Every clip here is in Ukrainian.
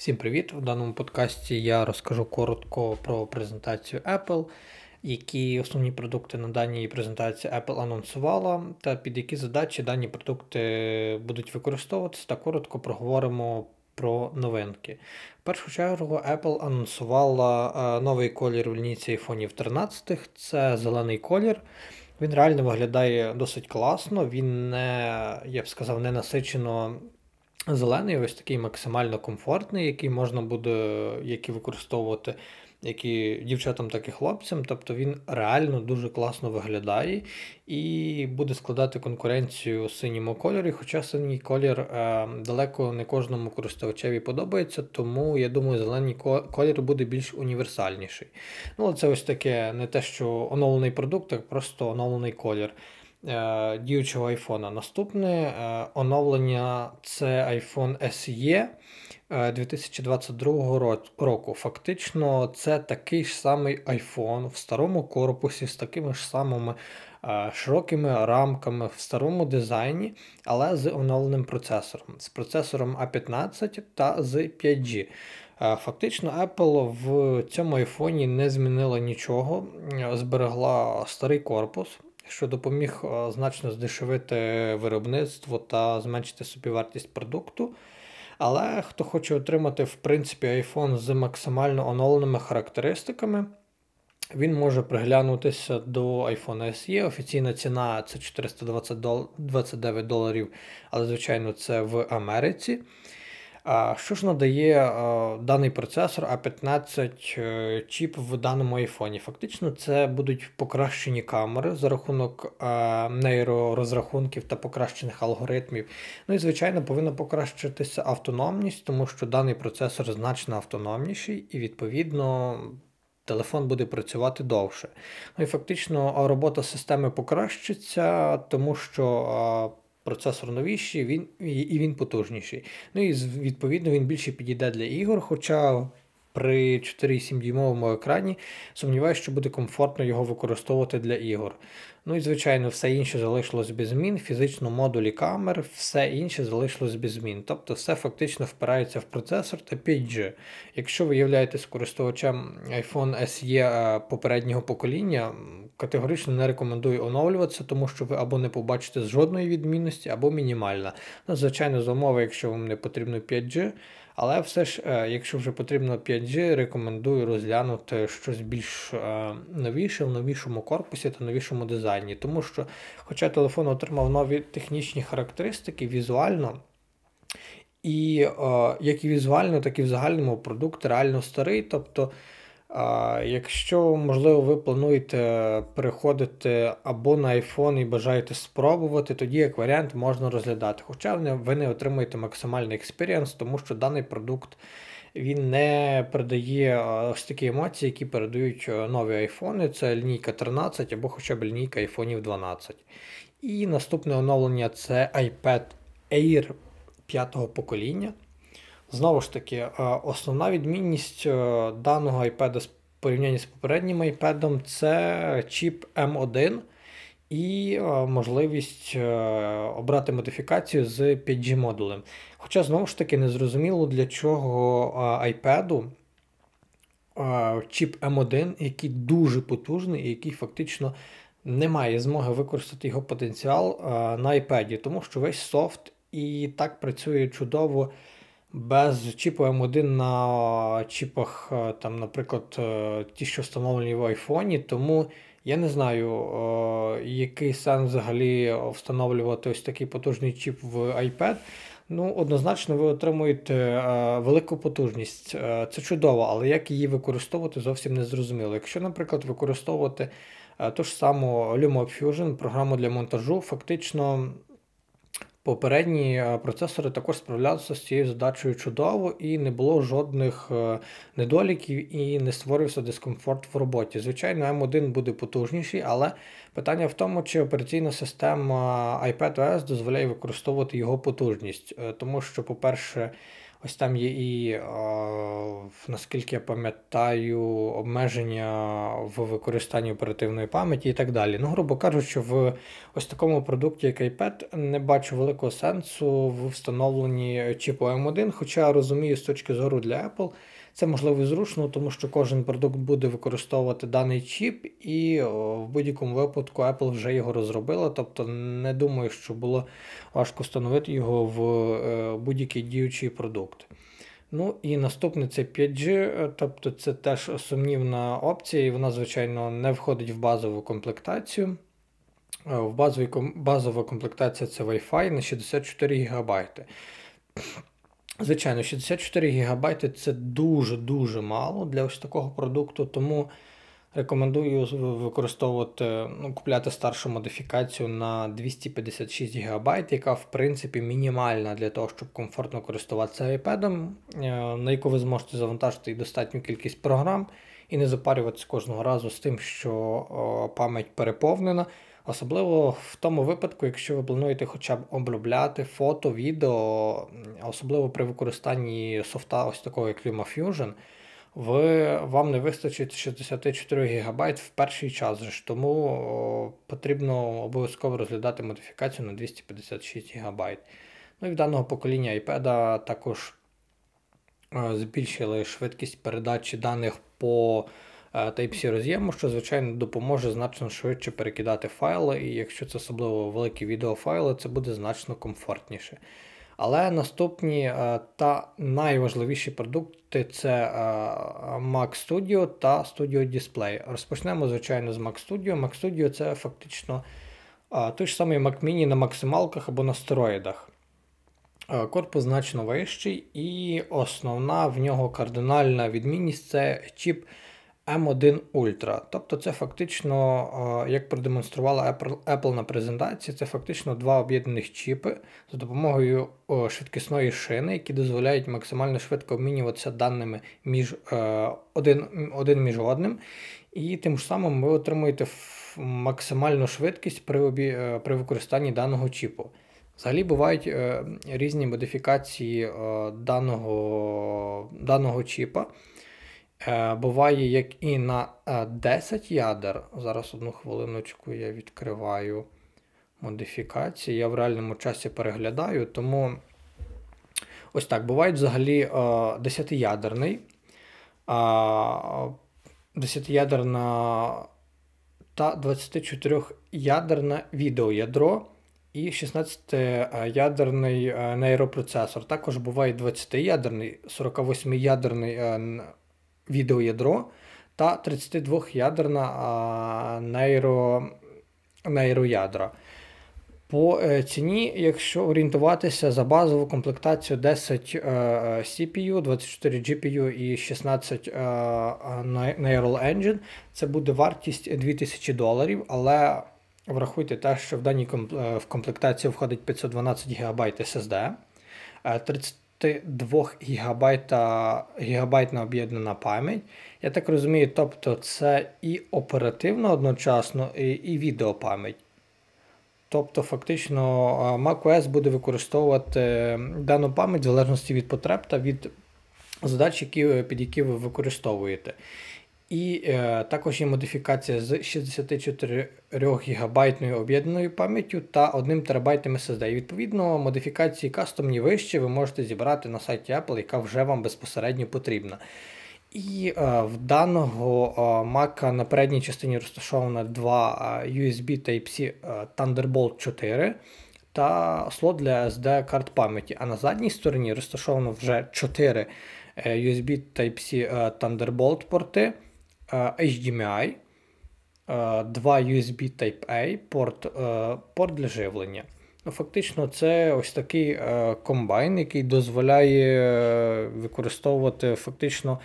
Всім привіт! У даному подкасті я розкажу коротко про презентацію Apple, які основні продукти на даній презентації Apple анонсувала, та під які задачі дані продукти будуть використовуватися, та коротко проговоримо про новинки. В першу чергу Apple анонсувала е, новий колір в лінійці iPhone 13, це зелений колір. Він реально виглядає досить класно, він не, я б сказав, не насичено Зелений ось такий максимально комфортний, який можна буде який використовувати як і дівчатам, так і хлопцям. Тобто він реально дуже класно виглядає і буде складати конкуренцію синьому кольорі. Хоча синій колір е, далеко не кожному користувачеві подобається, тому я думаю, зелений колір буде більш універсальніший. Ну, це ось таке не те, що оновлений продукт, а просто оновлений колір. Е, діючого айфона. Наступне е, оновлення це iPhone SE 2022 е, року. Фактично, це такий ж самий iPhone в старому корпусі з такими ж самими широкими рамками в старому дизайні, але з оновленим процесором, з процесором A15 та з 5G. Фактично, Apple в цьому айфоні не змінила нічого, зберегла старий корпус що допоміг е, значно здешевити виробництво та зменшити собівартість продукту. Але хто хоче отримати, в принципі, iPhone з максимально оновленими характеристиками, він може приглянутися до iPhone SE. Офіційна ціна це 429 доларів, але, звичайно, це в Америці. Що ж надає даний процесор A15 е, чіп в даному айфоні? Фактично, це будуть покращені камери за рахунок нейророзрахунків та покращених алгоритмів. Ну і, звичайно, повинна покращитися автономність, тому що даний процесор значно автономніший і, відповідно, телефон буде працювати довше. Ну і фактично робота системи покращиться, тому що процесор новіший він, і він потужніший. Ну і відповідно він більше підійде для ігор, хоча при 4,7 дюймовому екрані сумніваюся, що буде комфортно його використовувати для ігор. Ну і, звичайно, все інше залишилось без змін, фізично модулі камер, все інше залишилось без змін. Тобто все фактично впирається в процесор та 5G. Якщо ви являєтесь користувачем iPhone SE е, попереднього покоління, категорично не рекомендую оновлюватися, тому що ви або не побачите жодної відмінності, або мінімальна. Ну, Звичайно, за умови, якщо вам не потрібно 5G. Але все ж, е, якщо вже потрібно 5G, рекомендую розглянути щось більш е, новіше в новішому корпусі та новішому дизайні. Тому що, хоча телефон отримав нові технічні характеристики візуально, і е, як і візуально, так і в загальному продукт реально старий. тобто Якщо, можливо, ви плануєте переходити або на iPhone і бажаєте спробувати, тоді як варіант можна розглядати. Хоча ви не отримуєте максимальний experience, тому що даний продукт він не передає ось такі емоції, які передають нові айфони. Це лінійка 13 або хоча б лінійка iPhone 12. І наступне оновлення це iPad Air 5 покоління. Знову ж таки, е, основна відмінність е, даного iPad в порівнянні з попереднім iPad це чіп M1 і е, можливість обрати модифікацію з 5G модулем. Хоча, знову ж таки, не зрозуміло, для чого iPad чіп M1, який дуже потужний і який фактично не має змоги використати його потенціал на iPad, тому що весь софт і так працює чудово без чіпу М1 на чіпах, е, там, наприклад, е, ті, що встановлені в айфоні, тому я не знаю, е, який сенс взагалі встановлювати ось такий потужний чіп в iPad. Ну, однозначно, ви отримуєте велику потужність. Це чудово, але як її використовувати, зовсім не зрозуміло. Якщо, наприклад, використовувати ту ж саму Lumo Fusion, програму для монтажу, фактично Попередні е, процесори також справлялися з цією задачею чудово і не було жодних е, недоліків і не створився дискомфорт в роботі. Звичайно, M1 буде потужніший, але питання в тому, чи операційна система iPadOS дозволяє використовувати його потужність. Е, тому що, по-перше, Ось там є і, наскільки я пам'ятаю, обмеження в використанні оперативної пам'яті і так далі. Ну, грубо кажучи, в ось такому продукті, як iPad, не бачу великого сенсу в встановленні чіпу M1, хоча розумію, з точки зору для Apple. Це можливо і зручно, тому що кожен продукт буде використовувати даний чіп, і в будь-якому випадку Apple вже його розробила. Тобто не думаю, що було важко встановити його в е, будь-який діючий продукт. Ну і наступне це 5G, е, тобто це теж сумнівна опція, і вона, звичайно, не входить в базову комплектацію. Е, в базовій, базова комплектація це Wi-Fi на 64 ГБ. Звичайно, 64 ГБ це дуже-дуже мало для ось такого продукту, тому рекомендую використовувати, ну, купляти старшу модифікацію на 256 ГБ, яка, в принципі, мінімальна для того, щоб комфортно користуватися iPad, е, на яку ви зможете завантажити достатню кількість програм і не запарюватися кожного разу з тим, що пам'ять переповнена. Особливо в тому випадку, якщо ви плануєте хоча б обробляти фото, відео, особливо при використанні софта, ось такого як LumaFusion, ви, вам не вистачить 64 ГБ в перший час, ж, тому о, потрібно обов'язково розглядати модифікацію на 256 ГБ. Ну і в даного покоління iPad також о, збільшили швидкість передачі даних по Type-C роз'єму, що, звичайно, допоможе значно швидше перекидати файли, і якщо це особливо великі відеофайли, це буде значно комфортніше. Але наступні е, та найважливіші продукти це е, Mac Studio та Studio Display. Розпочнемо, звичайно, з Mac Studio. Mac Studio це фактично е, той ж самий Mac Mini на максималках або на стероїдах. Корпус значно вищий, і основна в нього кардинальна відмінність це чіп M1 Ultra. Тобто це фактично, як продемонструвала Apple на презентації, це фактично два об'єднаних чіпи за допомогою швидкісної шини, які дозволяють максимально швидко обмінюватися даними між е, один, один між одним. І тим самим ви отримуєте максимальну швидкість при обі... Е, при використанні даного чіпу. Взагалі бувають е, різні модифікації даного, даного чіпа. Е, буває як і на 10 е, ядер. Зараз одну хвилиночку я відкриваю модифікації. Я в реальному часі переглядаю, тому ось так. Бувають взагалі 10-ядерний. Е, 10-ядерна та 24-ядерне відеоядро. І 16-ядерний нейропроцесор. Також буває 20-ядерний, 48-ядерний відеоядро та 32-ядерна нейро, нейроядра. По е, ціні, якщо орієнтуватися за базову комплектацію 10 е, CPU, 24 GPU і 16 е, Neural Engine, це буде вартість 2000 доларів, але врахуйте те, що в даній комплектації входить 512 ГБ SSD. 30 2 гігабайта, гігабайтна об'єднана пам'ять. Я так розумію, тобто це і оперативно одночасно, і, і відеопам'ять. Тобто, фактично, macOS буде використовувати дану пам'ять в залежності від потреб та від задач, які, під які ви використовуєте. І е, також є модифікація з 64 ГБ об'єднаною пам'яттю та 1 ТБ SSD. І відповідно, модифікації кастомні вищі ви можете зібрати на сайті Apple, яка вже вам безпосередньо потрібна. І е, в даного е, Mac на передній частині розташовано два е, USB Type-C е, Thunderbolt 4 та слот для SD карт пам'яті. А на задній стороні розташовано вже 4 е, USB Type-C Thunderbolt порти. HDMI, два USB Type-A, порт порт для живлення. Ну, Фактично, це ось такий комбайн, який дозволяє використовувати фактично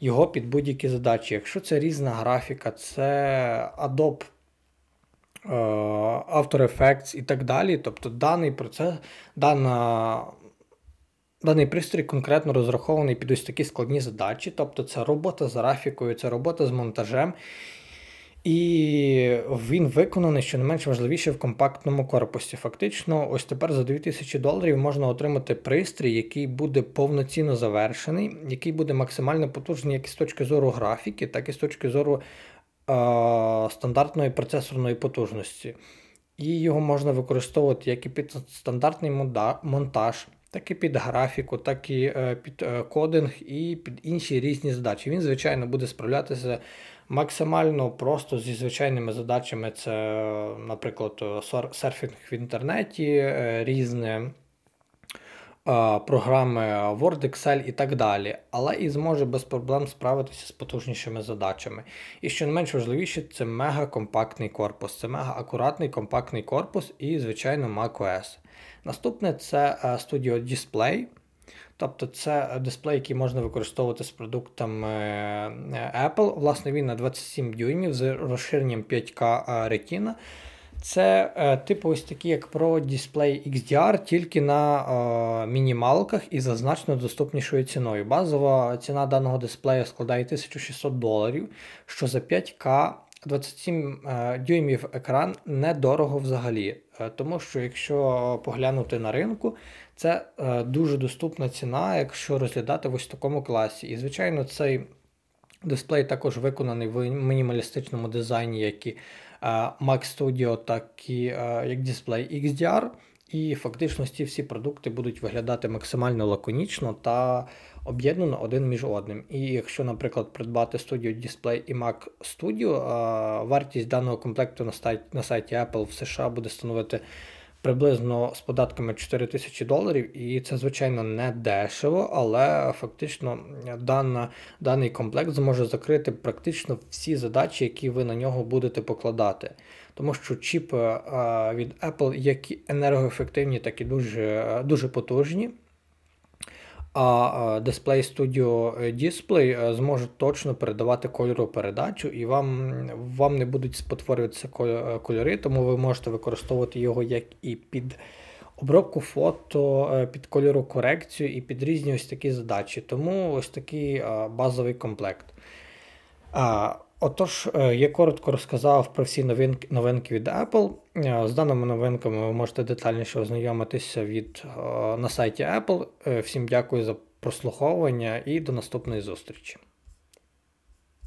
його під будь-які задачі. Якщо це різна графіка, це Adobe After Effects і так далі. Тобто даний процес, дана Даний пристрій конкретно розрахований під ось такі складні задачі, тобто це робота з графікою, це робота з монтажем. І він виконаний, що не менш важливіше, в компактному корпусі. Фактично, ось тепер за 2000 доларів можна отримати пристрій, який буде повноцінно завершений, який буде максимально потужний як з точки зору графіки, так і з точки зору е- стандартної процесорної потужності. І його можна використовувати як і під стандартний монтаж, так і під графіку, так і е, під е, кодинг і під інші різні задачі. Він, звичайно, буде справлятися максимально просто зі звичайними задачами. Це, наприклад, серфінг в інтернеті, е, різне. Програми Word, Excel і так далі, але і зможе без проблем справитися з потужнішими задачами. І що не менш важливіше, це мега компактний корпус, це мега акуратний компактний корпус і, звичайно, macOS. Наступне це е, Studio Display. Тобто це дисплей, який можна використовувати з продуктами е, Apple. Власне, він на 27 дюймів з розширенням 5K Retina. Це е, типу ось такий, як Pro Display XDR, тільки на е, мінімалках і за значно доступнішою ціною. Базова ціна даного дисплея складає 1600 доларів, що за 5К 27 е, дюймів екран недорого взагалі. Е, тому що, якщо поглянути на ринку, це е, дуже доступна ціна, якщо розглядати в ось такому класі. І, звичайно, цей дисплей також виконаний в мінімалістичному дизайні, як Mac Studio, так і як дисплей XDR. І фактично ці всі продукти будуть виглядати максимально лаконічно та об'єднано один між одним. І якщо, наприклад, придбати Studio Display і Mac Studio, вартість даного комплекту на сайті, Apple в США буде становити приблизно з податками 4 тисячі доларів, і це, звичайно, не дешево, але фактично дана, даний комплект зможе закрити практично всі задачі, які ви на нього будете покладати. Тому що чіпи від Apple як енергоефективні, так і дуже, дуже потужні. А Display Studio Display зможе точно передавати кольору передачу, і вам вам не будуть спотворюватися кольори, тому ви можете використовувати його як і під обробку фото, під кольору корекцію і під різні ось такі задачі. Тому ось такий базовий комплект. Отож, е, я коротко розказав про всі новинки новинки від Apple. Е, з даними новинками ви можете детальніше ознайомитися від, е, на сайті Apple. Всім дякую за прослуховування і до наступної зустрічі.